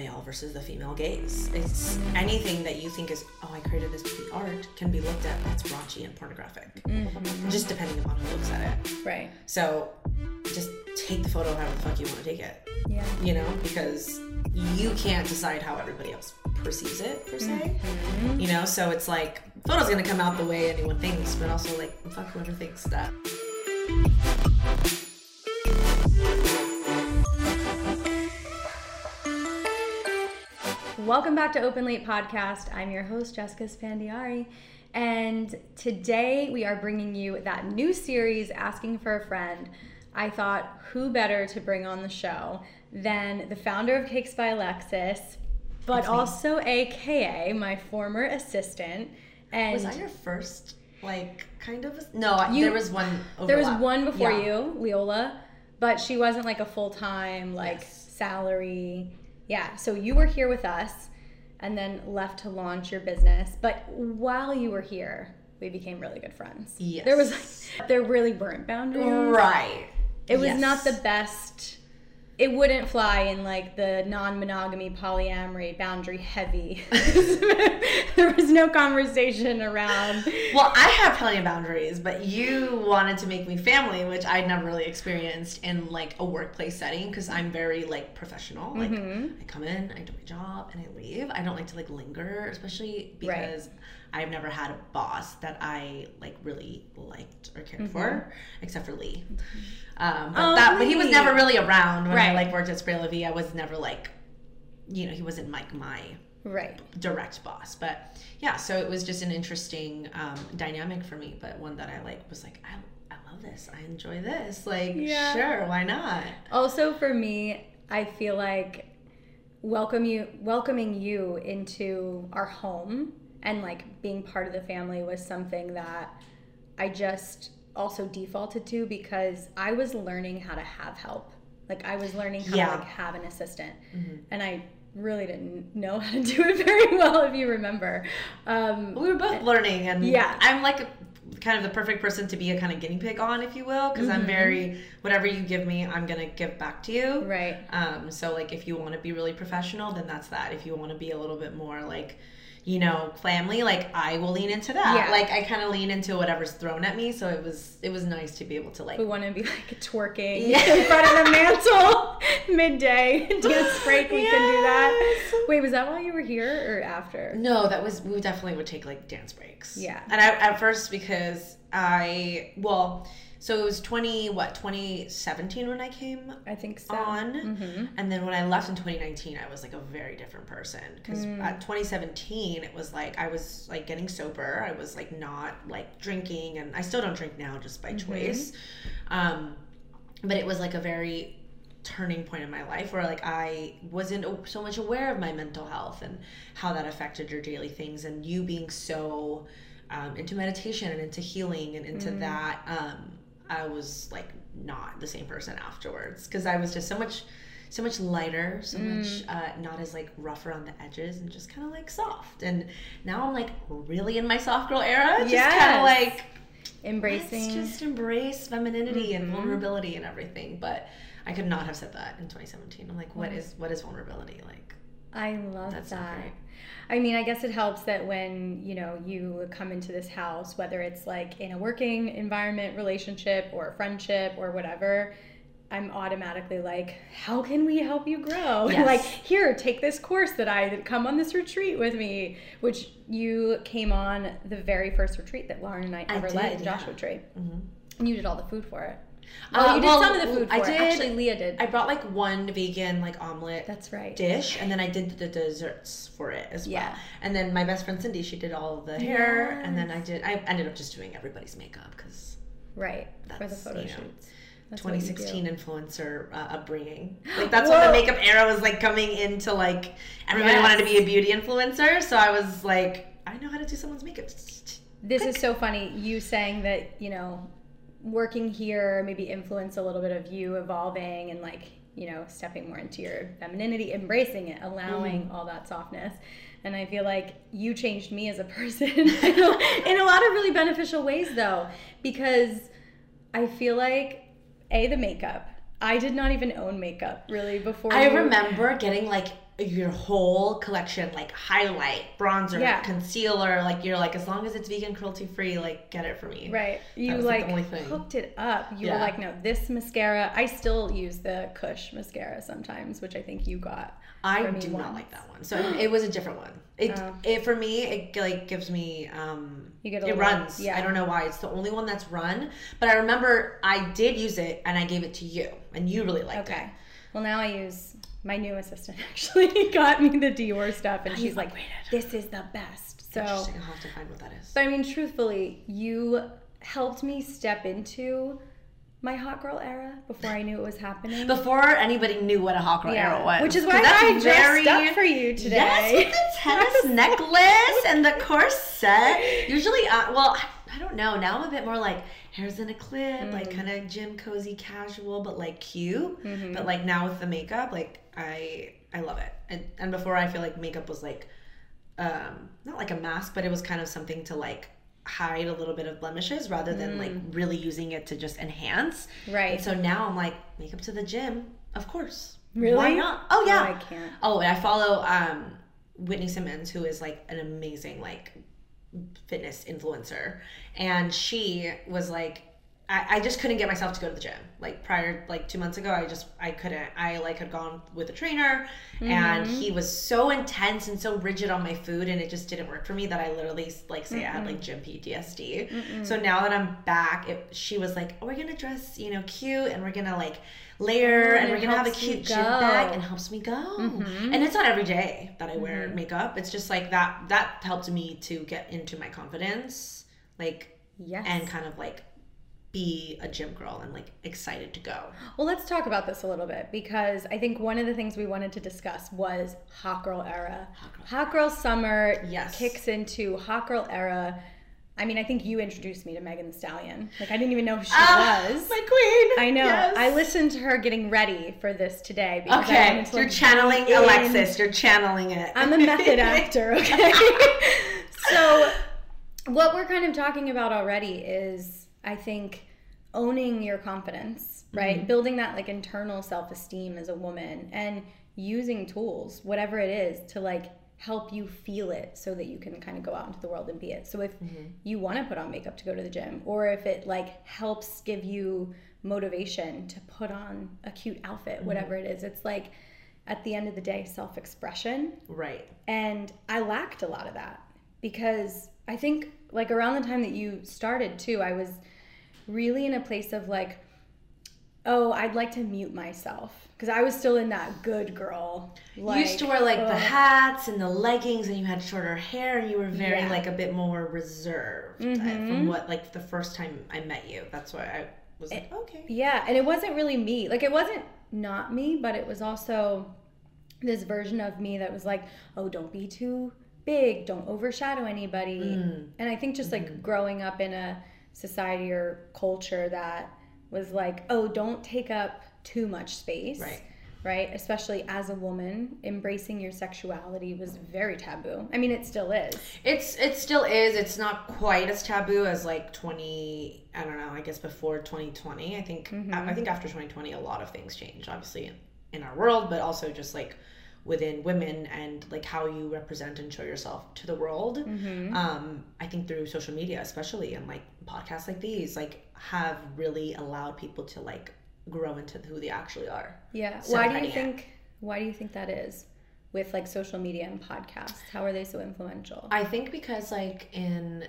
Male versus the female gaze. It's anything that you think is, oh, I created this piece of art can be looked at that's raunchy and pornographic. Mm-hmm. Just depending upon who looks at it. Right. So just take the photo however the fuck you want to take it. Yeah. You know, because you can't decide how everybody else perceives it per se. Mm-hmm. You know, so it's like photo's gonna come out the way anyone thinks, but also like fuck whoever thinks that. Welcome back to Open Late Podcast. I'm your host, Jessica Esfandiary. And today we are bringing you that new series, Asking for a Friend. I thought, who better to bring on the show than the founder of Cakes by Alexys, but also AKA my former assistant. And Was I your first like kind of no, You- there was one there was one before Yeah. you, Leola, but she wasn't like a full time, like Yes. salary. Yeah, so you were here with us and then left to launch your business. But while you were here, we became really good friends. Yes. There was like, there really weren't boundaries. Right. It was Yes. not the best. It wouldn't fly in like the non-monogamy, polyamory, boundary heavy. there was no conversation around. Well, I have plenty of boundaries, but you wanted to make me family, which I'd never really experienced in like a workplace setting because I'm very like professional. Like Mm-hmm. I come in, I do my job, and I leave. I don't like to like linger, especially because I've never had a boss that I like really liked or cared for, except for Lee. Um, but, Mm-hmm. Oh, that, but he was never really around when I like worked at Spray La Vie. I was never like, you know, he wasn't like my Right. direct boss but yeah so it was just an interesting um, dynamic for me but one that i like was like i, I love this i enjoy this like Yeah. sure why not Also for me, I feel like welcome you welcoming you into our home and like being part of the family was something that I just also defaulted to because I was learning how to have help. Like I was learning how Yeah. to like have an assistant. And I really didn't know how to do it very well if you remember. Um we were both learning and Yeah. i'm like kind of the perfect person to be a kind of guinea pig on if you will because Mm-hmm. i'm very whatever you give me i'm gonna give back to you right. Um, so like if you want to be really professional, then that's that. If you want to be a little bit more like, you know, family, like I will lean into that. Yeah. Like I kind of lean into whatever's thrown at me. So it was it was nice to be able to like We want to be like twerking Yeah. in front of the mantle midday dance break. We can do that. Wait, was that while you were here or after? No, that was we definitely would take like dance breaks. Yeah. And I, at first because I well, so it was twenty what twenty seventeen when I came I think so. on, Mm-hmm. and then when I left in twenty nineteen, I was like a very different person because Mm. at twenty seventeen it was like I was like getting sober. I was like not like drinking, and I still don't drink now just by Mm-hmm. choice. Um, but it was like a very turning point in my life where like I wasn't so much aware of my mental health and how that affected your daily things and you being so um, into meditation and into healing and into that um, I was like not the same person afterwards because I was just so much so much lighter so mm. much uh, not as like rough around the edges and just kind of like soft and now I'm like really in my soft girl era just kind of like Embracing. Just embrace femininity and mm-hmm. vulnerability and everything. But I could not have said that in 2017. I'm like, what mm. is what is vulnerability like? I love That's that. I mean, I guess it helps that when, you know, you come into this house, whether it's like in a working environment, relationship, or friendship, or whatever, I'm automatically like, how can we help you grow? Yes. like, here, take this course that I come on this retreat with me, which you came on the very first retreat that Lauren and I I ever led, in yeah. Joshua Tree. Mhm. And you did all the food for it. Uh, you did well, some of the food for I it. did- Actually, Leah did. I brought like one vegan like omelet That's right. dish, and then I did the desserts for it as Yeah. well. And then my best friend Cindy, she did all the hair, and then I did. I ended up just doing everybody's makeup because Right. For the photo you know, shoots. That's what you do. 2016 influencer uh, upbringing. Like that's when the makeup era was like coming into like everybody Yes. wanted to be a beauty influencer. So I was like, I know how to do someone's makeup. This is so funny. You saying that, you know, working here maybe influence a little bit of you evolving and like, you know, stepping more into your femininity, embracing it, allowing mm-hmm. all that softness. And I feel like you changed me as a person in a in a lot of really beneficial ways though, because I feel like a the makeup. I did not even own makeup really before. I you- remember getting like your whole collection, like highlight, bronzer, Yeah. concealer. Like you're like, as long as it's vegan, cruelty free, like get it for me. Right. You like, like the only thing. hooked it up. You Yeah. were like, no, this mascara. I still use the Kush mascara sometimes, which I think you got. I do not like that one. So it was a different one. It, Oh. it for me, it like gives me um You get a it runs. yeah. I don't know why. It's the only one that's run. But I remember I did use it and I gave it to you and you really liked Okay. it. Well, now I use my new assistant. Actually, got me the Dior stuff, and she's like, "This is the best." So, I'll have to find what that is. but I mean, truthfully, you helped me step into my hot girl era before I knew it was happening. Before anybody knew what a hot girl era was. which is why I dressed up for you today. Yes, with the tennis necklace and the corset. Usually, uh, well, I, I don't know. Now I'm a bit more like hairs in a clip, like Mm. kind of gym cozy, casual, but like cute. Mm-hmm. But like now with the makeup, like I I love it. And and before I feel like makeup was like um not like a mask, but it was kind of something to like hide a little bit of blemishes rather than like really using it to just enhance. Mm. Right. And so now I'm like makeup to the gym, of course. Really? Why not? Oh yeah. I can't. Oh, and I follow um, Whitney Simmons, who is like an amazing like fitness influencer, and she was like, I, I just couldn't get myself to go to the gym. Like prior, like two months ago, I just I couldn't. I like had gone with a trainer, and he was so intense and so rigid on my food, and it just didn't work for me. That I literally like say I had like gym PTSD. So now that I'm back, it, she was like, oh, "We're gonna dress, you know, cute, and we're gonna like." layer and it we're gonna have a cute gym bag and helps me go and it's not every day that i wear makeup it's just like that that helped me to get into my confidence like Yes. and kind of like be a gym girl and like excited to go Well, let's talk about this a little bit because I think one of the things we wanted to discuss was hot girl era. Hot girl, summer Yes. kicks into hot girl era. I mean, I think you introduced me to Megan Thee Stallion. Like, I didn't even know who she Ah, was. my queen I know. Yes. I listened to her getting ready for this today. Because okay you're channeling in- alexys you're channeling it I'm a method actor, okay? so, what we're kind of talking about already is, I think, owning your confidence, right? Mm-hmm. Building that like internal self esteem as a woman and using tools, whatever it is, to like help you feel it so that you can kind of go out into the world and be it. So, if mm-hmm. you want to put on makeup to go to the gym, or if it like helps give you motivation to put on a cute outfit, mm-hmm. whatever it is, it's like, at the end of the day, self expression. right And I lacked a lot of that because I think, like, around the time that you started too, I was really in a place of like, oh, I'd like to mute myself because I was still in that good girl. Like, you used to wear like the hats and the leggings and you had shorter hair and you were very Yeah. like a bit more reserved Mm-hmm. from what like the first time i met you that's why i was like okay Yeah, and it wasn't really me. Like it wasn't not me, but it was also this version of me that was like, "Oh, don't be too big, don't overshadow anybody." Mm. And I think just Mm-hmm. like growing up in a society or culture that was like, "Oh, don't take up too much space." Right. Right? Especially as a woman, embracing your sexuality was very taboo. I mean, it still is. It's it still is. It's not quite as taboo as like twenty. I don't know. I guess before twenty twenty. I think I, I think after twenty twenty, a lot of things changed. Obviously in, in our world, but also just like within women and like how you represent and show yourself to the world. Um, I think through social media, especially and like podcasts like these, like have really allowed people to like grow into who they actually are. Yeah. So why do you it. think why do you think that is with like social media and podcasts? How are they so influential? I think because like in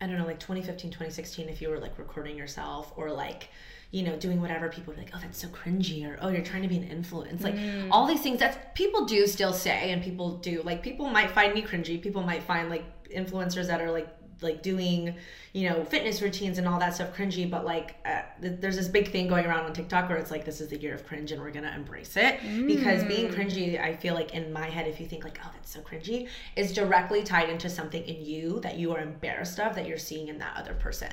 I don't know, like 2015, 2016, if you were like recording yourself or like, you know, doing whatever, people be like, oh, that's so cringy, or oh, you're trying to be an influence. Like all these things that people do still say, and people do like people might find me cringy. People might find like influencers that are like like doing you know fitness routines and all that stuff cringy but like uh, th- there's this big thing going around on tiktok where it's like this is the year of cringe and we're gonna embrace it because being cringy i feel like in my head if you think like oh that's so cringy is directly tied into something in you that you are embarrassed of that you're seeing in that other person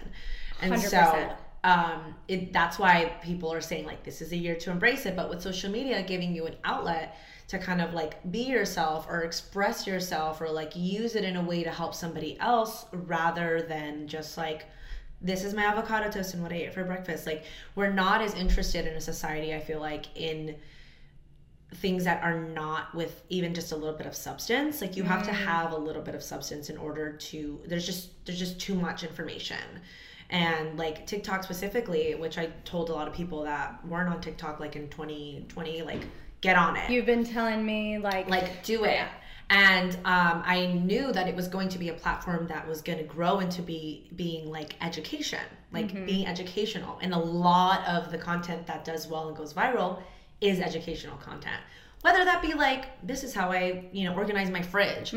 and so 100%. Um, it, that's why people are saying like this is a year to embrace it. But with social media giving you an outlet to kind of like be yourself or express yourself or like use it in a way to help somebody else rather than just like this is my avocado toast and what I ate for breakfast. Like we're not as interested in a society I feel like in things that are not with even just a little bit of substance. Like you have to have a little bit of substance in order to there's just there's just too much information and like tiktok specifically which i told a lot of people that weren't on tiktok like in 2020 like get on it. You've been telling me like like do it. And um, i knew that it was going to be a platform that was going to grow into be being like education like being educational. And a lot of the content that does well and goes viral is educational content. Whether that be like this is how i you know organize my fridge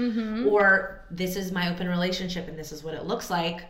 or this is my open relationship and this is what it looks like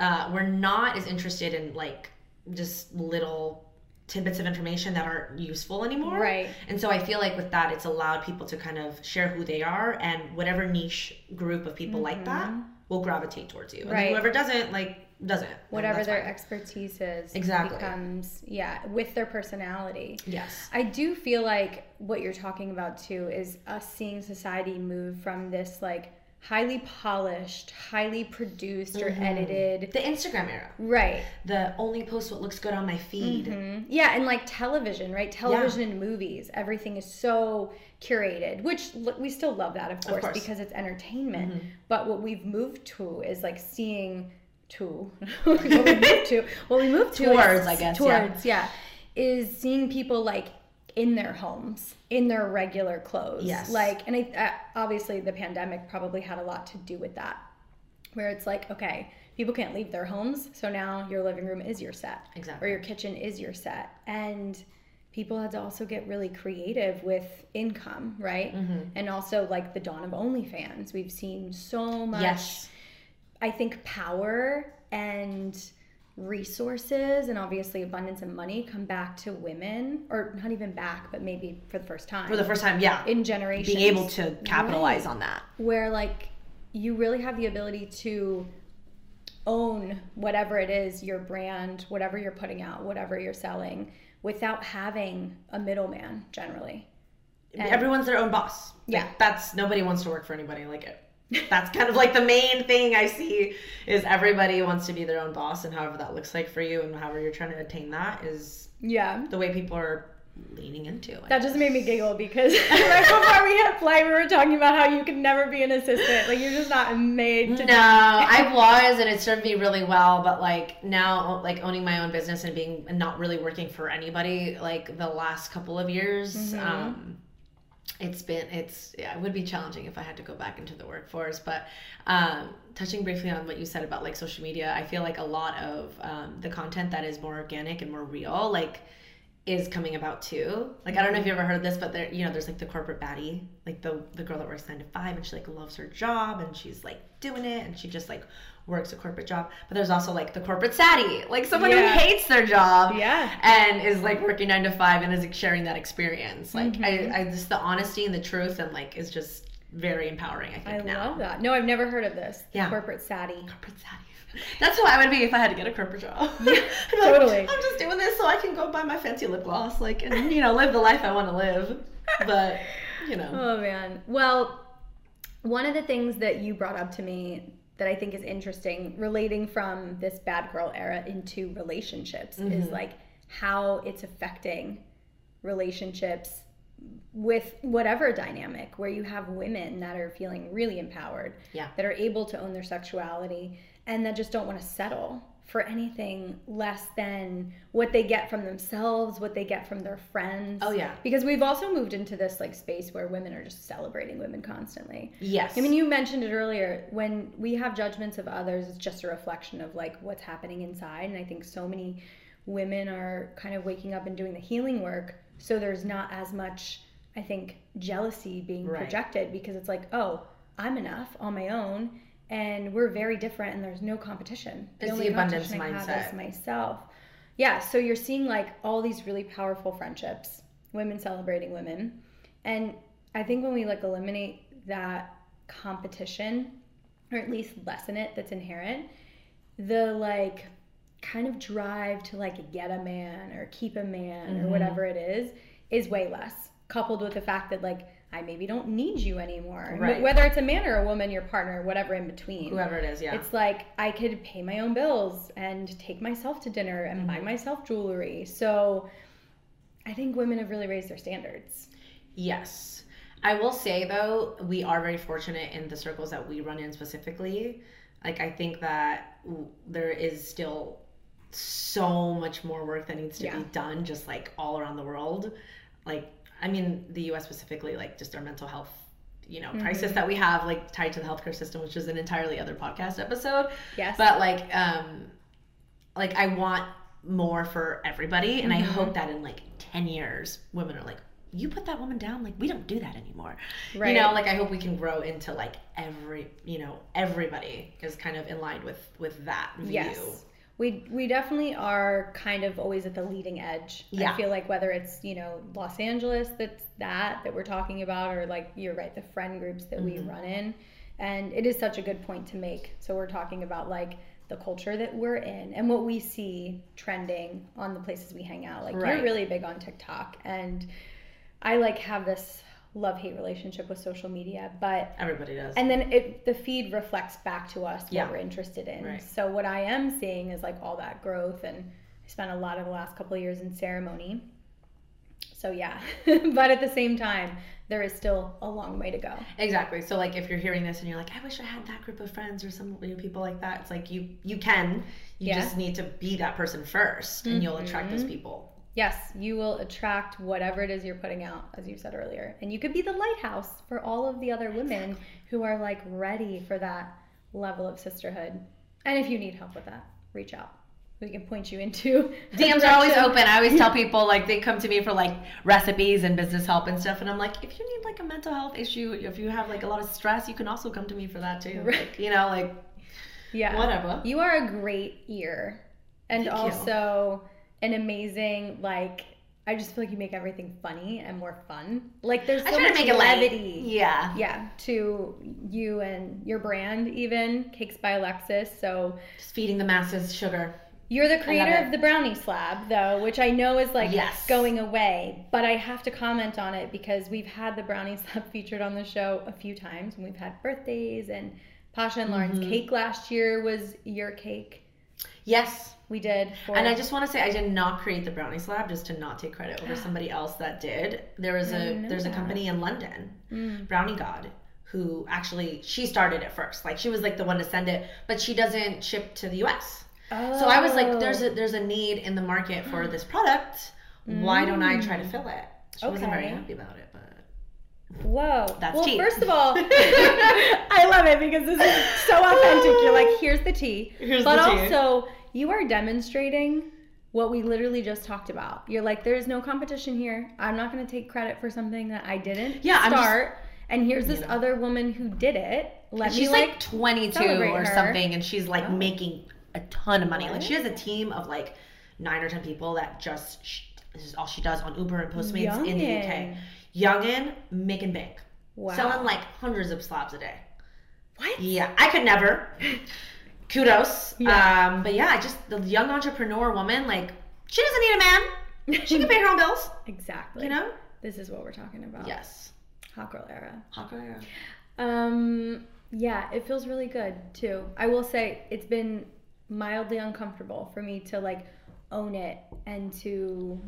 uh, we're not as interested in like just little tidbits of information that aren't useful anymore Right. and so I feel like with that, it's allowed people to kind of share who they are, and whatever niche group of people like that will gravitate towards you. And Mm-hmm. Right. whoever doesn't, like, doesn't. Whatever their fine. expertise is Exactly. becomes yeah with their personality Yes. i do feel like what you're talking about too is us seeing society move from this like highly polished highly produced or Mm-hmm. edited The Instagram era. right The only post what looks good on my feed. Mhm. yeah and like television right television and movies everything is so curated which l- we still love that of course, course. because it's entertainment Mm-hmm. but what we've moved to is like seeing to what we moved to what we moved to Towards, I guess, yeah. towards yeah. is seeing people like in their homes in their regular clothes Yes. like and I, uh, obviously the pandemic probably had a lot to do with that where it's like okay people can't leave their homes so now your living room is your set Exactly. or your kitchen is your set and people had to also get really creative with income right Mm-hmm. and also like the dawn of onlyfans we've seen so much Yes. i think power and resources and obviously abundance of money come back to women or not even back but maybe for the first time For the first time, yeah. in generations Being able to capitalize on that. where like you really have the ability to own whatever it is your brand whatever you're putting out whatever you're selling without having a middleman generally Everyone's their own boss. Like, Yeah. That's nobody wants to work for anybody like it. That's kind of like the main thing I see is everybody wants to be their own boss and however that looks like for you and however you're trying to attain that is yeah the way people are leaning into it. that just made me giggle because right before we hit play we were talking about how you can never be an assistant like you're just not made to No, I was, and it served me really well. But like now, like owning my own business and being and not really working for anybody, like the last couple of years, um, it's been it's yeah, it would be challenging if I had to go back into the workforce. But um, touching briefly on what you said about like social media, I feel like a lot of um, the content that is more organic and more real, like is coming about too. Like I don't know if you ever heard of this, but there you know there's like the corporate baddie, like the the girl that works nine to five, and she like loves her job and she's like doing it, and she just like works a corporate job. But there's also like the corporate saddie, like someone Yeah. who hates their job, Yeah. and is like working nine to five and is like, sharing that experience. Like Mm-hmm. I, I just the honesty and the truth and like is just very empowering. I think i now. love that no i've never heard of this Yeah. corporate saddie Corporate saddie. That's who I would be if I had to get a corporate job. I'd be like, totally. I'm just doing this so I can go buy my fancy lip gloss, like, and you know, live the life I want to live. But you know, Oh man. Well, one of the things that you brought up to me that I think is interesting relating from this bad girl era into relationships is mm-hmm. like how it's affecting relationships with whatever dynamic where you have women that are feeling really empowered Yeah. that are able to own their sexuality and that just don't want to settle for anything less than what they get from themselves what they get from their friends Oh, yeah. because we've also moved into this like space where women are just celebrating women constantly yes. I mean, you mentioned it earlier. When we have judgments of others, it's just a reflection of like what's happening inside. And I think so many women are kind of waking up and doing the healing work. So there's not as much, I think, jealousy being Right. projected because it's like, oh, I'm enough on my own. And we're very different and there's no competition. It's the abundance competition I have mindset. myself. Yeah, so you're seeing like all these really powerful friendships, women celebrating women. And I think when we like eliminate that competition or at least lessen it that's inherent, the like kind of drive to like get a man or keep a man or mm-hmm. whatever it is is way less coupled with the fact that like I maybe don't need you anymore. Right. Whether it's a man or a woman, your partner, whatever in between. Whoever it is, yeah. It's like I could pay my own bills and take myself to dinner and Mm-hmm. buy myself jewelry. So I think women have really raised their standards. Yes. I will say though, we are very fortunate in the circles that we run in specifically. Like I think that there is still so much more work that needs to Yeah. be done just like all around the world. Like I mean the US specifically like just our mental health you know crisis that we have like tied to the healthcare system which is an entirely other podcast episode Yes. but like um like i want more for everybody and i Mm-hmm. hope that in like 10 years women are like you put that woman down like we don't do that anymore right you know like i hope we can grow into like every you know everybody is kind of in line with with that view Yes. We, we definitely are kind of always at the leading edge. Yeah. I feel like whether it's, you know, Los Angeles that's that that we're talking about or like you're right, the friend groups that we mm-hmm. run in. And it is such a good point to make. So we're talking about like the culture that we're in and what we see trending on the places we hang out. Like Right. you're really big on TikTok and I like have this love hate relationship with social media, but everybody does and then it the feed reflects back to us what Yeah. we're interested in. Right. So what I am seeing is like all that growth and I spent a lot of the last couple of years in ceremony. So yeah. but at the same time, there is still a long way to go. Exactly. So like if you're hearing this and you're like, I wish I had that group of friends or some you know, people like that, it's like you you can. You Yeah. just need to be that person 1st and you'll attract those mm-hmm. people. Yes, you will attract whatever it is you're putting out, as you said earlier. And you could be the lighthouse for all of the other women who are like ready for that level of sisterhood. And if you need help with that, reach out. We can point you into DMs are always open. I always tell people like they come to me for like recipes and business help and stuff, and I'm like, if you need like a mental health issue, if you have like a lot of stress, you can also come to me for that too. Right. Like, you know, like Yeah. Whatever. You are a great ear. And Thank you. An amazing, like, I just feel like you make everything funny and more fun. Like, there's I so to much make it levity. Yeah. Yeah, to you and your brand, even Cakes by Alexys. So Just feeding the masses sugar. you're the creator of the brownie slab, though, which I know is like Yes. going away. But I have to comment on it because we've had the brownie slab featured on the show a few times, and we've had birthdays and Pasha and Lauren's Mm-hmm. cake last year was your cake. Yes. We did. And I just want to say I did not create the brownie slab just to not take credit over somebody else that did. There was a there's a company in London, Mm. Brownie God, who actually she started it first. Like she was like the one to send it, but she doesn't ship to the US. So I was like, there's a there's a need in the market for this product. Why don't I try to fill it? She wasn't very happy about it, but Whoa. That's well, tea. first of all, I love it because this is so authentic. You're like, here's the tea. Here's but the tea. also, you are demonstrating what we literally just talked about. You're like, there's no competition here. I'm not going to take credit for something that I didn't Yeah, I'm just- start. and here's this other woman who did it. Let she's me like, like, 22 or her. something, and she's like Oh. making a ton of money. Like she has a team of like nine or ten people that just sh this is all she does on Uber and Postmates in the Youngin. UK. Youngin, making bank, wow. selling like hundreds of slabs a day. what? Yeah, I could never. Kudos. Yeah. Um, but yeah, I just the young entrepreneur woman, like she doesn't need a man. She can pay her own bills. Exactly. You know? This is what we're talking about. Yes. Hot girl era. Hot girl, yeah. Um, yeah, it feels really good too. I will say it's been mildly uncomfortable for me to like own it and to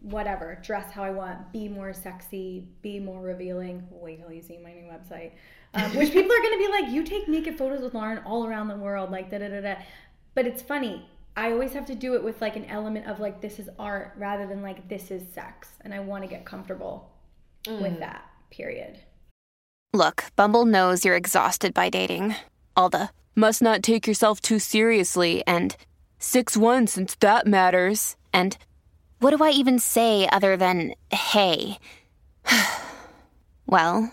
whatever dress how I want, be more sexy, be more revealing. Wait till you see my new website, um, which people are gonna be like, you take naked photos with Lauren all around the world, like da da da da. But it's funny. I always have to do it with like an element of like this is art rather than like this is sex, and I want to get comfortable with that. Period. Look, Bumble knows you're exhausted by dating. All the must not take yourself too seriously and 6 1 since that matters. And what do I even say other than hey? well,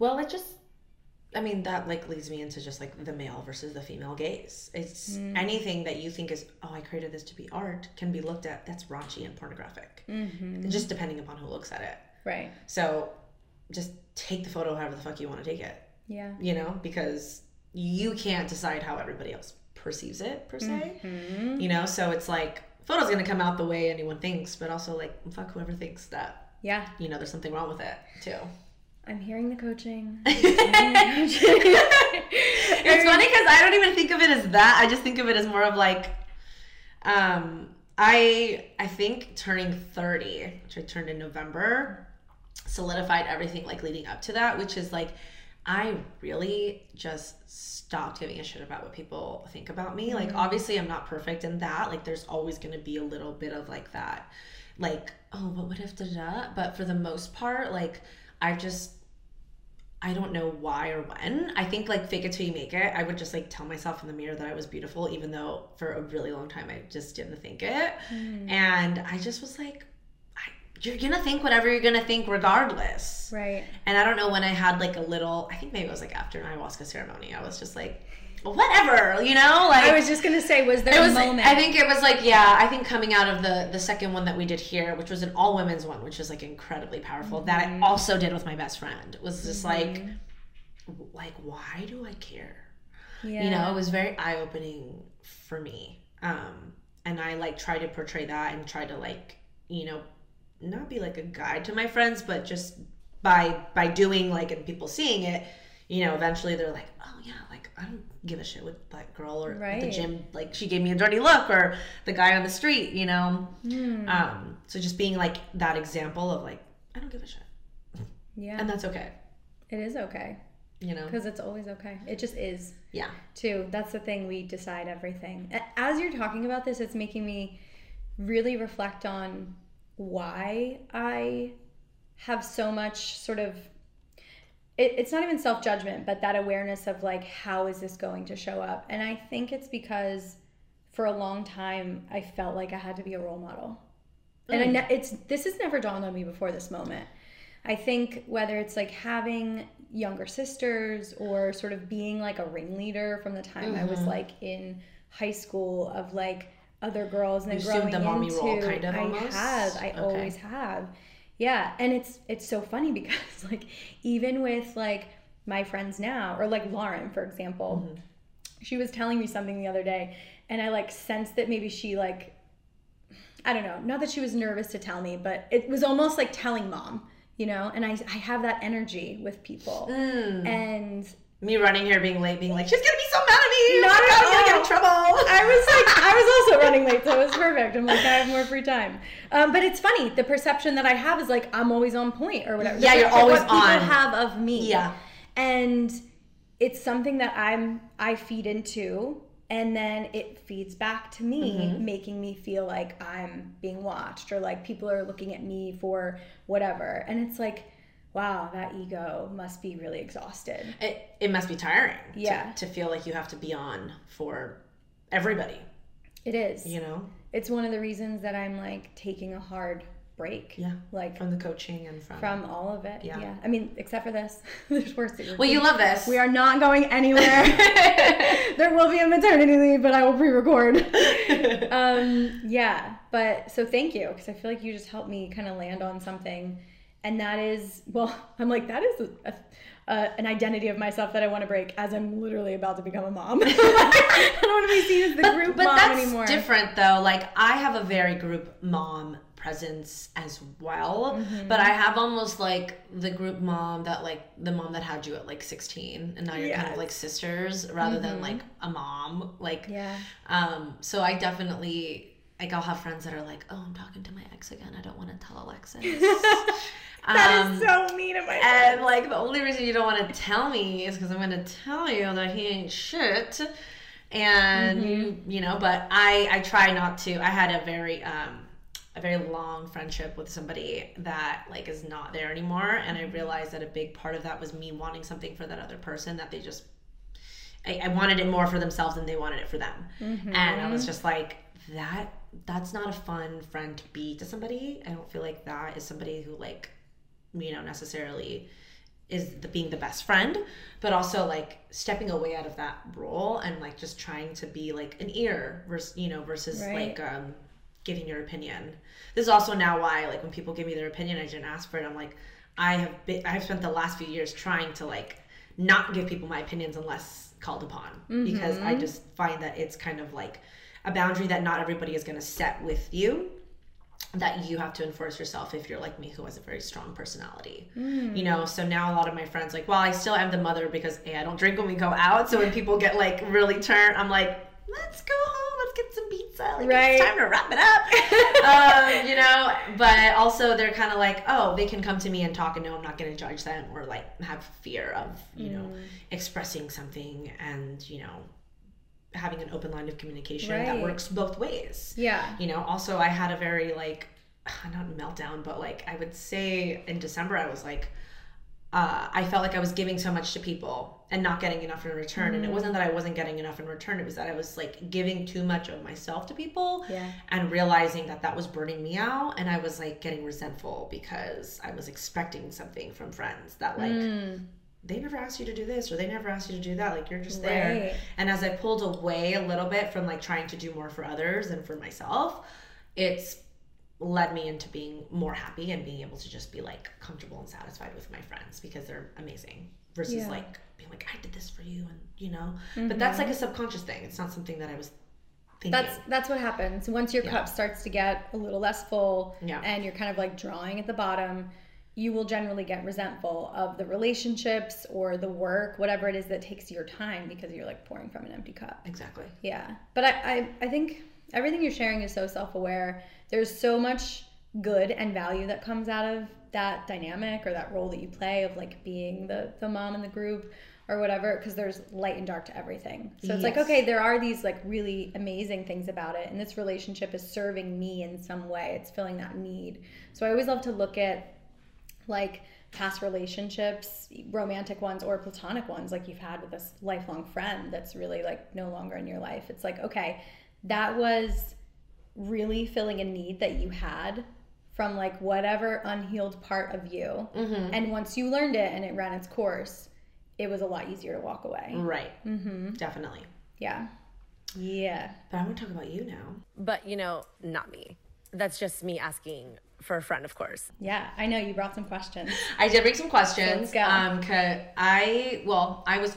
Well, it just, I mean, that like leads me into just like the male versus the female gaze. It's Mm. anything that you think is, oh, I created this to be art, can be looked at that's raunchy and pornographic. Mm-hmm. Just depending upon who looks at it. Right. So just take the photo however the fuck you want to take it, Yeah. you know, because you can't decide how everybody else perceives it per se, Mm-hmm. you know. So it's like photo's gonna come out the way anyone thinks, but also like fuck whoever thinks that Yeah. you know there's something wrong with it too. I'm hearing the coaching. it's funny because I don't even think of it as that. I just think of it as more of like, um, I I think turning thirty, which I turned in November, solidified everything like leading up to that, which is like, I really just stopped giving a shit about what people think about me. Like, obviously, I'm not perfect in that. Like, there's always going to be a little bit of like that, like, oh, but what if da da? But for the most part, like, I've just I don't know why or when. I think like fake it till you make it. I would just like tell myself in the mirror that I was beautiful, even though for a really long time I just didn't think it. Hmm. And I just was like, I, you're gonna think whatever you're gonna think regardless. right. And I don't know when I had like a little. I think maybe it was like after an ayahuasca ceremony. I was just like, whatever, you know, like I was just gonna say, was there was a moment? i think it was like yeah i think coming out of the the second one that we did here which was an all women's one which is like incredibly powerful that Mm-hmm. i also did with my best friend was just like like why do i care yeah. you know it was very eye-opening for me um and i like try to portray that and try to like you know not be like a guide to my friends but just by by doing like and people seeing it you know eventually they're like yeah like i don't give a shit with that girl or at the gym like she gave me a dirty look or the guy on the street you know Hmm. um so just being like that example of like i don't give a shit yeah. and that's okay it is okay you know because it's always okay. It just is. yeah too. That's the thing. We decide everything. As you're talking about this, it's making me really reflect on why I have so much sort of. It, it's not even self judgment, but that awareness of like, how is this going to show up? And I think it's because for a long time I felt like I had to be a role model, and I mm. ne- it's this has never dawned on me before this moment. I think whether it's like having younger sisters or sort of being like a ringleader from the time I was mm-hmm. like in high school of like other girls and then You growing the mommy into role, kind of, I almost? have I Okay. always have yeah and it's it's so funny because like even with like my friends now or like Lauren for example Mm-hmm. she was telling me something the other day and I like sensed that maybe she like I don't know, not that she was nervous to tell me, but it was almost like telling mom, you know? And I, I have that energy with people. Mm. And me running here being late being like she's gonna be so mad at me Not oh God, I'm gonna get in trouble I was like, I was also running late, so it was perfect. I'm like, I have more free time. Um, but it's funny, the perception that I have is like I'm always on point or whatever. Yeah, you're always what people on. have of me. Yeah. And it's something that I'm I feed into and then it feeds back to me Mm-hmm. making me feel like I'm being watched or like people are looking at me for whatever. And it's like wow, that ego must be really exhausted. it, it must be tiring to- Yeah. to, feel like you have to be on for everybody It is. you know It's one of the reasons that I'm like taking a hard break. Yeah. Like from the coaching and from, from all of it. Yeah. Yeah. I mean, except for this. There's worse well you love this We are not going anywhere. there will be a maternity leave, but I will pre-record. um, yeah, but so thank you because I feel like you just helped me kind of land on something, and that is well, I'm like that is a, a, an identity of myself that I want to break as I'm literally about to become a mom. I don't want to be seen as the group but mom that's anymore. different though like i have a very group mom presence as well. Mm-hmm. But I have almost like the group mom that like the mom that had you at like 16 and now you're kind of like sisters rather than like a mom. Like Yeah. um so I definitely like I'll have friends that are like, "Oh, I'm talking to my ex again. I don't want to tell Alexys." That Um, is so mean of my and like the only reason you don't want to tell me is because I'm going to tell you that he ain't shit. And you, you know, but I I try not to. I had a very um a very long friendship with somebody that like is not there anymore, and I realized that a big part of that was me wanting something for that other person that they just I, I wanted it more for themselves than they wanted it for them. And I was just like, that that's not a fun friend to be to somebody. I don't feel like that is somebody who like, you know, necessarily is the being the best friend, but also like stepping away out of that role and like just trying to be like an ear versus you know versus Right. like um giving your opinion. This is also now why like when people give me their opinion, I didn't ask for it. I'm like, I have been I've spent the last few years trying to like not give people my opinions unless called upon because I just find that it's kind of like a boundary that not everybody is going to set with you that you have to enforce yourself if you're like me who has a very strong personality. You know so now a lot of my friends like well i still am the mother because a i don't drink when we go out. So when people get like really turned i'm like let's go home let's get some pizza like Right. it's time to wrap it up. Um, you know but also they're kind of like oh they can come to me and talk and no i'm not going to judge them or like have fear of you know expressing something and you know having an open line of communication that works both ways Yeah. you know also i had a very like not meltdown but like i would say in december i was like uh, i felt like i was giving so much to people and not getting enough in return and it wasn't that i wasn't getting enough in return it was that i was like giving too much of myself to people Yeah. and realizing that that was burning me out and i was like getting resentful because i was expecting something from friends that like Mm. They never asked you to do this or they never asked you to do that like you're just there Right. and as i pulled away a little bit from like trying to do more for others and for myself it's led me into being more happy and being able to just be like comfortable and satisfied with my friends because they're amazing versus Yeah. like being like i did this for you and you know but that's like a mm-hmm. subconscious thing it's not something that i was thinking That's that's what happens. Once your cup starts to get a little less full Yeah. and you're kind of like drawing at the bottom, you will generally get resentful of the relationships or the work, whatever it is that takes your time because you're like pouring from an empty cup. exactly Yeah. But I, I, I think everything you're sharing is so self aware. There's so much good and value that comes out of that dynamic or that role that you play of like being the, the mom in the group or whatever, because there's light and dark to everything. So it's like, okay, there are these like really amazing things about it. And this relationship is serving me in some way, it's filling that need. So I always love to look at like past relationships, romantic ones or platonic ones, like you've had with this lifelong friend that's really like no longer in your life. It's like, okay, that was really filling a need that you had from like whatever unhealed part of you. And once you learned it and it ran its course, it was a lot easier to walk away. right mm-hmm. definitely Yeah. Yeah. but i want to talk about you now But, you know, not me. That's just me asking for a friend, of course. Yeah. I know you brought some questions. I did bring some questions. Let's go. Um, cause I well, I was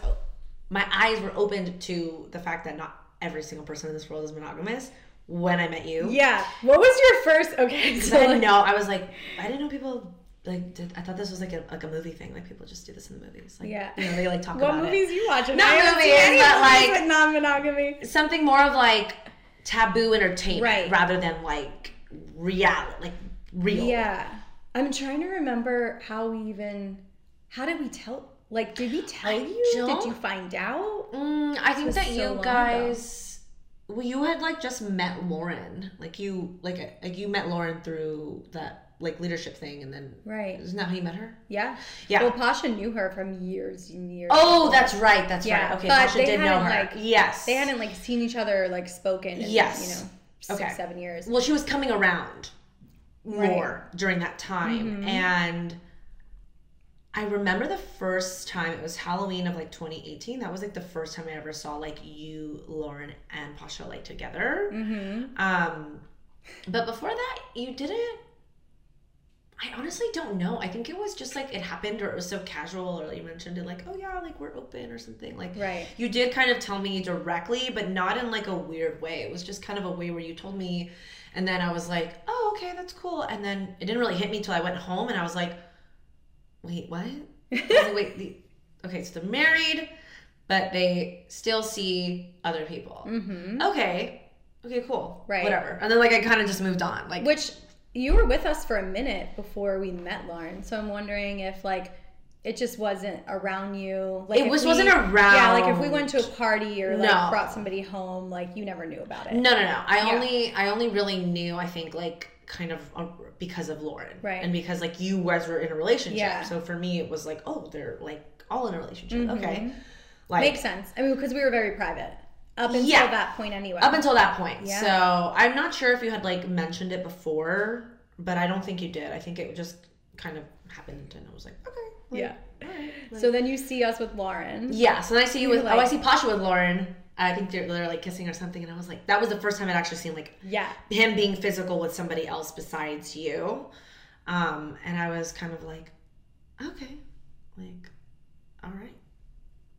my eyes were opened to the fact that not every single person in this world is monogamous. When I met you, Yeah. What was your first? Okay. So So I didn't know. I was like, I didn't know people like. Did, I thought this was like a like a movie thing. Like people just do this in the movies. Like, Yeah. you know, they like talk what about movies it. you watching? Not I movies, but, like- with non-monogamy. Something more of like taboo entertainment Right. rather than like reality, like real. Yeah. I'm trying to remember how we even how did we tell like did we tell I you? Did you find out? Mm, I think that so you long ago. guys, well, you had like just met Lauren, like you, like like you met Lauren through that like leadership thing, and then Right. isn't that how you met her? Yeah. Yeah. Well, Pasha knew her from years and years. Oh, before. that's right. That's Yeah, right. Okay, but Pasha did know her. like- yes, They hadn't like seen each other like spoken in, Yes. you know, six, Okay. seven years. Well, she was coming around Right. Mm-hmm. more during that time, and I remember the first time it was Halloween of like 2018. That was like the first time I ever saw like you, Lauren, and Pasha like together. Mm-hmm. Um, but before that, you didn't. I honestly don't know. I think it was just like it happened, or it was so casual, or you mentioned it like, oh yeah, like we're open or something. Like, Right. You did kind of tell me directly, but not in like a weird way. It was just kind of a way where you told me, and then I was like, oh okay, that's cool. And then it didn't really hit me till I went home and I was like, wait, what? Like, wait, the, okay, so they're married, but they still see other people. Mm-hmm. Okay, okay, cool. Right. Whatever. And then like I kind of just moved on. Like, Which you were with us for a minute before we met Lauren, so I'm wondering if like it just wasn't around you. Like It was- we- wasn't around. Yeah, like if we went to a party or like No. brought somebody home, like you never knew about it. No, no, no. I Yeah. only, I only really knew. I think like kind of uh, because of Lauren, Right. And because like you guys were in a relationship. Yeah. So for me, it was like, oh, they're like all in a relationship. Okay. Like Mm-hmm. Makes sense. I mean, because we were very private up until Yeah. that point anyway. up until that point. Yeah. So I'm not sure if you had like mentioned it before, but I don't think you did. I think it just kind of happened, and I was like, okay. Like, yeah. right, like- So then you see us with Lauren. Yeah, so then I see you with You're oh I see Pasha with Lauren. I think they're, they're like kissing or something, and I was like, that was the first time I'd actually seen like Yeah. him being physical with somebody else besides you. Um, and I was kind of like, okay, like, all right.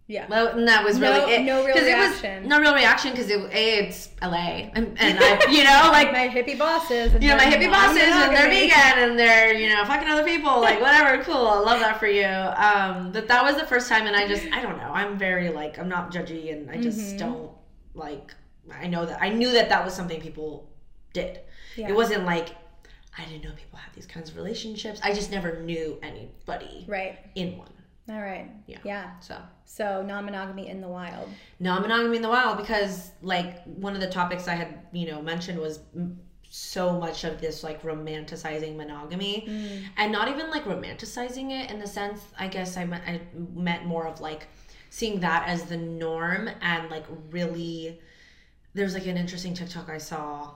Yeah. Well, and that was No- really it. no real 'Cause it was- reaction. no real reaction because it, a it's LA, and, and I, you know, like my hippie bosses. And you know, my hippie bosses and they're vegan and they're, you know, fucking other people. Like, whatever, cool. I love that for you. Um, but that was the first time, and I just, I don't know. I'm very, like, I'm not judgy, and I just Mm-hmm. don't, like, I know that, I knew that that was something people did. Yeah. It wasn't like, I didn't know people had these kinds of relationships. I just never knew anybody Right. in one. All right. Yeah. Yeah. So. So non-monogamy in the wild. non-monogamy in the wild because like one of the topics i had you know mentioned was m- so much of this like romanticizing monogamy and not even like romanticizing it in the sense i guess i meant, I meant more of like seeing that as the norm and like really there's like an interesting tiktok i saw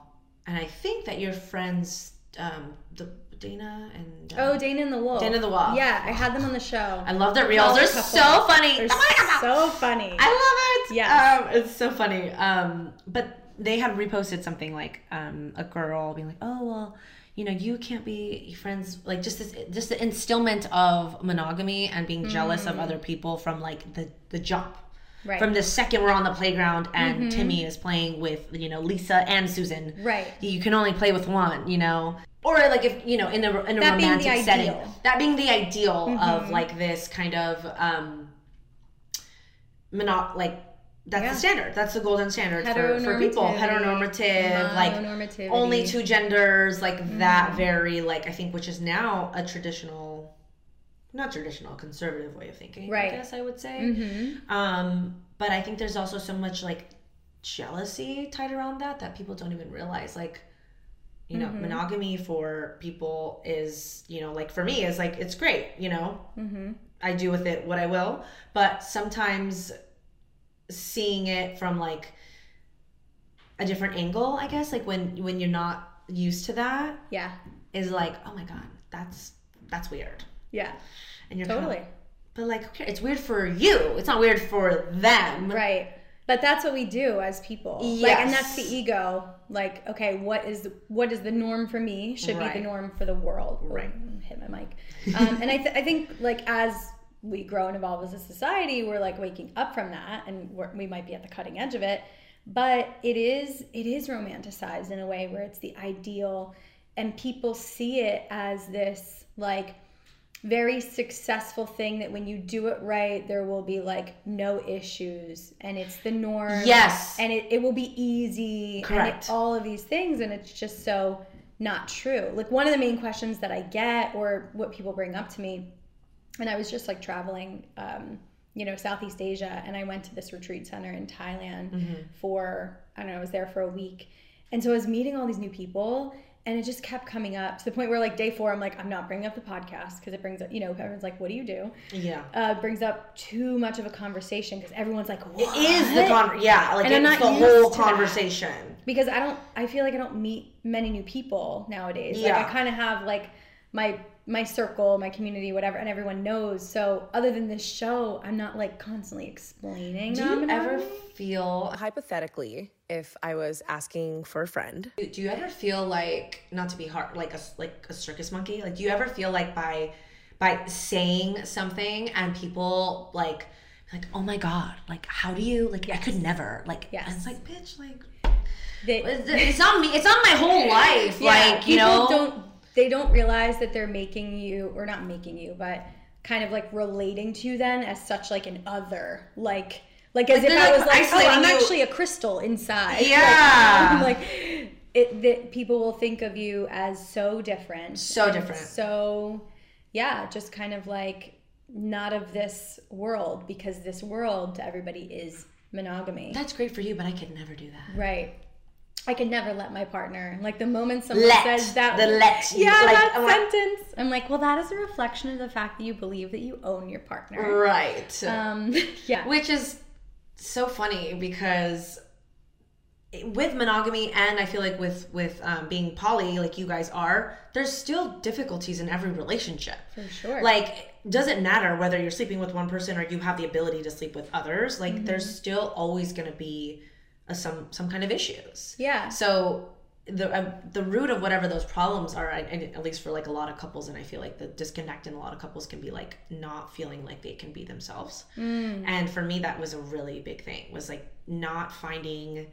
and i think that your friends um the dana and um, Oh, Dana and the Wolf. Dana and the Wolf. Yeah, I had them on the show. i love their reels they're so funny They're Oh so funny. I love it. Yeah, Um, it's so funny. Um, but they had reposted something like um, a girl being like, "Oh well, you know, you can't be friends like just this, just the instillment of monogamy and being jealous of other people from like the the jump." Right. Mm-hmm. From the second we're on the playground and Timmy is playing with you know Lisa and Susan, Right. You can only play with one, you know, or like if you know in a in a That being the romantic setting, ideal. Mm-hmm. that being the ideal of like this kind of um, mono- like that's Yeah. the standard. That's the golden standard for, for people. Heteronormative, like only two genders, like Mm-hmm. that very like I think which is now a traditional not traditional, conservative way of thinking. Right. I guess I would say. Mm-hmm. Um, but I think there's also so much like jealousy tied around that that people don't even realize. Like, you know, Mm-hmm. monogamy for people is, you know, like for me is like it's great. You know, Mm-hmm. I do with it what I will. But sometimes seeing it from like a different angle, I guess, like when when you're not used to that, Yeah. is like, oh my god, that's that's weird. Yeah. And you're Totally. but like, okay, it's weird for you. It's not weird for them. Right. But that's what we do as people. Like, and that's the ego. Like, okay, what is what is the norm for me should be the norm for the world. Oh, Right. hit my mic. Um, and I, th- I think like as we grow and evolve as a society, we're like waking up from that, and we're, we might be at the cutting edge of it. But it is it is romanticized in a way where it's the ideal, and people see it as this like very successful thing that when you do it right, there will be like no issues and it's the norm. Yes. And it, it will be easy. And Correct. it, all of these things. And it's just so not true. Like one of the main questions that I get or what people bring up to me, and I was just like traveling, um, you know, Southeast Asia, and I went to this retreat center in Thailand Mm-hmm. for, I don't know, I was there for a week. And so I was meeting all these new people, and it just kept coming up to the point where, like, day four, I'm like, I'm not bringing up the podcast because it brings up, you know, everyone's like, what do you do? Yeah. Uh, brings up too much of a conversation because everyone's like, what? It is the con yeah, like And it's not the whole that. conversation. because I don't I feel like I don't meet many new people nowadays. Yeah. Like I kind of have like my my circle, my community, whatever, and everyone knows. So other than this show, I'm not like constantly explaining. Do you ever feel Hypothetically, if I was asking for a friend, do you ever feel like not to be hard like a like a circus monkey? Like do you ever feel like by by saying something and people like like oh my god, like how do you like I could never like Yes. it's like bitch like They- it's on me. It's on my whole life. like you people know, don't they don't realize that they're making you or not making you, but kind of like relating to you then as such like an other, like like as if I was like, oh, I'm you. actually a crystal inside. Yeah. like, like it that people will think of you as so different, So different. so yeah, just kind of like not of this world because this world to everybody is monogamy. that's great for you, but I could never do that. Right. I could never let my partner. Like the moment someone Let. says that, The let. yeah, Like, that I'm like- sentence. I'm like, well, that is a reflection of the fact that you believe that you own your partner. Right. Um, yeah. Which is so funny because with monogamy and I feel like with with um, being poly like you guys are, there's still difficulties in every relationship. For sure. Like doesn't matter whether you're sleeping with one person or you have the ability to sleep with others. Like Mm-hmm. there's still always going to be a, some some kind of issues. Yeah. So the uh, the root of whatever those problems are, and at least for like a lot of couples, and I feel like the disconnect in a lot of couples can be like not feeling like they can be themselves. Mm. And for me, that was a really big thing. Was like not finding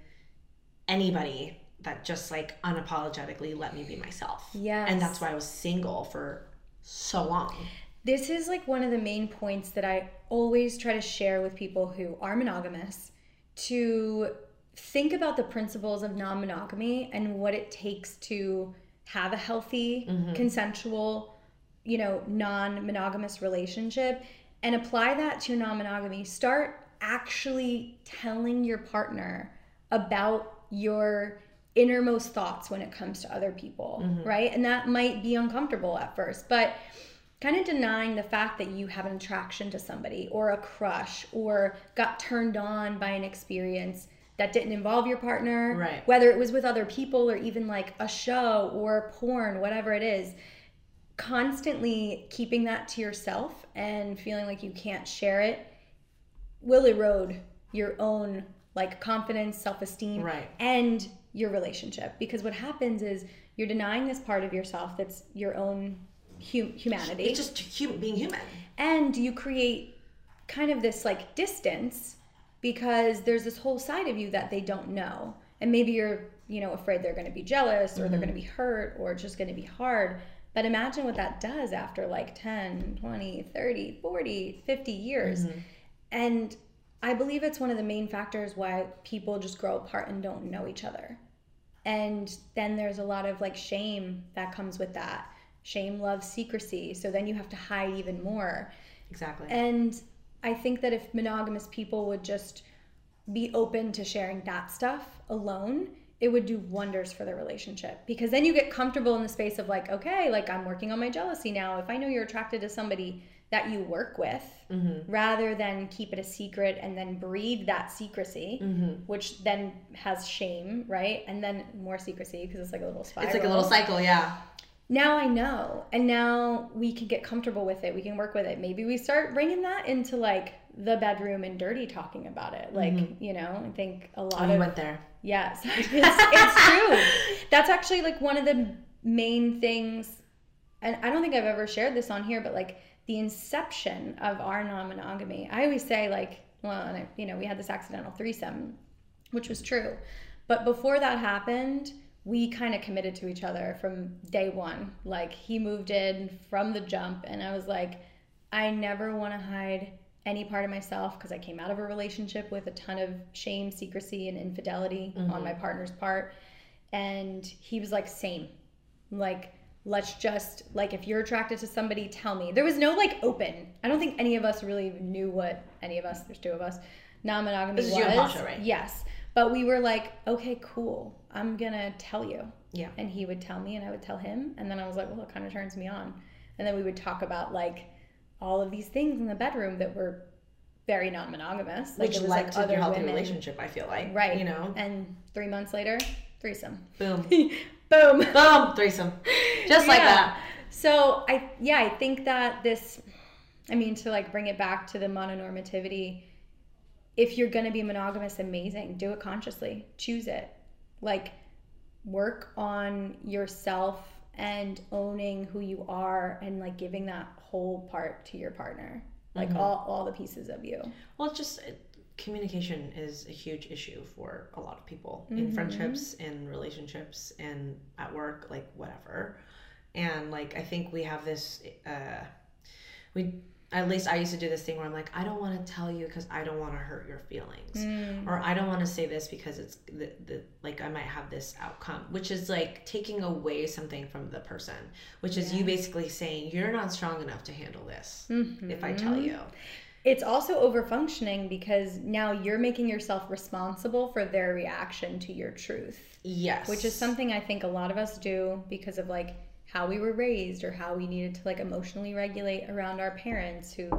anybody that just like unapologetically let me be myself. Yeah. And that's why I was single for so long. this is like one of the main points that I always try to share with people who are monogamous to think about the principles of non monogamy and what it takes to have a healthy, mm-hmm. consensual, you know, non monogamous relationship and apply that to non monogamy. Start actually telling your partner about your innermost thoughts when it comes to other people, mm-hmm. right? And that might be uncomfortable at first, but kind of denying the fact that you have an attraction to somebody or a crush or got turned on by an experience that didn't involve your partner, Right. whether it was with other people or even like a show or porn, whatever it is, constantly keeping that to yourself and feeling like you can't share it will erode your own like confidence, self-esteem, Right. and your relationship. Because what happens is you're denying this part of yourself that's your own hum- humanity, It's just hum- being human. and you create kind of this like distance because there's this whole side of you that they don't know, and maybe you're you know afraid they're going to be jealous or they're mm-hmm. going to be hurt or it's just going to be hard. But imagine what that does after like 10, 20, 30, 40, 50 years. Mm-hmm. And I believe it's one of the main factors why people just grow apart and don't know each other. And then there's a lot of like shame that comes with that. Shame loves secrecy. So then you have to hide even more. Exactly. And I think that if monogamous people would just be open to sharing that stuff alone, it would do wonders for their relationship because then you get comfortable in the space of like, okay, like I'm working on my jealousy now. If I know you're attracted to somebody that you work with, mm-hmm. rather than keep it a secret and then breed that secrecy, mm-hmm. which then has shame, right? And then more secrecy because it's like a little spiral. it's like a little cycle, yeah. Now I know, and now we can get comfortable with it. We can work with it. Maybe we start bringing that into like the bedroom and dirty talking about it. Like, mm-hmm. you know, I think a oh, lot Oh, you of went there. Yes, it's, it's true. That's actually like one of the main things, and I don't think I've ever shared this on here, but like the inception of our non-monogamy. I always say like, well, and I, you know, we had this accidental threesome, which was true, but before that happened, we kind of committed to each other from day one. Like he moved in from the jump, and I was like, I never want to hide any part of myself because I came out of a relationship with a ton of shame, secrecy, and infidelity on my mm-hmm. partner's part. And he was like, same. Like, let's just, like, if you're attracted to somebody, tell me. There was no like open. I don't think any of us really knew what any of us, there's two of us, non monogamy This was. is you and Pasha, right? Yes. But we were like, okay, cool. I'm going to tell you. Yeah. And he would tell me and I would tell him. And then I was like, well, it kind of turns me on. And then we would talk about like all of these things in the bedroom that were very non monogamous. Like Which led like to other your healthy women. relationship, I feel like. Right. You know? And three months later, threesome. Boom. Boom. Boom. Threesome. Just like that. So I yeah, I think that this I mean to like bring it back to the mononormativity, if you're gonna be monogamous, amazing. Do it consciously. Choose it. Like work on yourself and owning who you are and like giving that whole part to your partner. Like all, all the pieces of you. Well, it's just it- communication is a huge issue for a lot of people in friendships in relationships and at work like whatever and like i think we have this uh we at least i used to do this thing where i'm like i don't want to tell you because i don't want to hurt your feelings. Mm. Or i don't want to say this because it's the, the like i might have this outcome which is like taking away something from the person which is you basically saying you're not strong enough to handle this if i tell mm-hmm. you. It's also over functioning because now you're making yourself responsible for their reaction to your truth. yes. Which is something I think a lot of us do because of like how we were raised or how we needed to like emotionally regulate around our parents who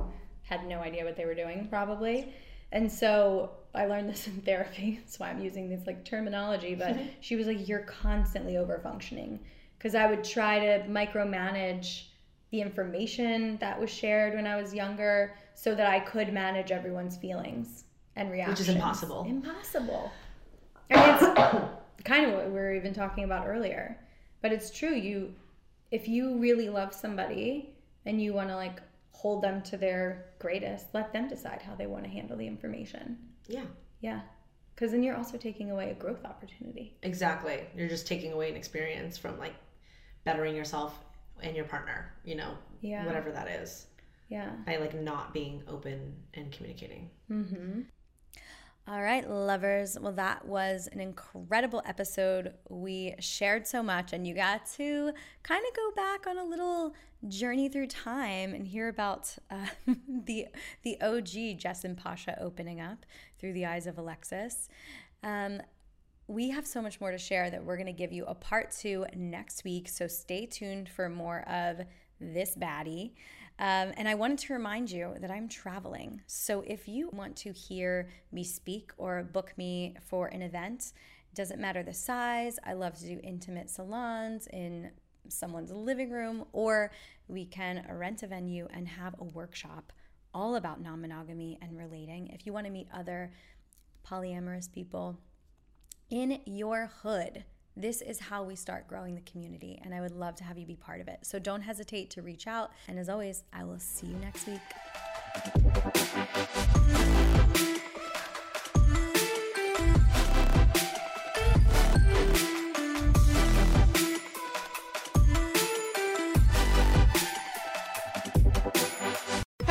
had no idea what they were doing probably. And so I learned this in therapy. That's why I'm using this like terminology, but she was like you're constantly over functioning because I would try to micromanage the information that was shared when I was younger so that I could manage everyone's feelings and reactions. Which is impossible. Impossible. I mean, it's kind of what we were even talking about earlier. But it's true. You, if you really love somebody and you want to like hold them to their greatest, let them decide how they want to handle the information. yeah Yeah. Because then you're also taking away a growth opportunity. Exactly. You're just taking away an experience from like bettering yourself and your partner, you know, Yeah. whatever that is. Yeah. By like not being open and communicating. Mm-hmm. All right, lovers. Well, that was an incredible episode. We shared so much, and you got to kind of go back on a little journey through time and hear about uh, the the OG Jess and Pasha opening up through the eyes of Alexys. Um, we have so much more to share that we're going to give you a part two next week. So stay tuned for more of this baddie. Um, and I wanted to remind you that I'm traveling. So if you want to hear me speak or book me for an event, doesn't matter the size. I love to do intimate salons in someone's living room, or we can rent a venue and have a workshop all about non monogamy and relating. If you want to meet other polyamorous people, in your hood. This is how we start growing the community, and I would love to have you be part of it. So don't hesitate to reach out. And as always, I will see you next week.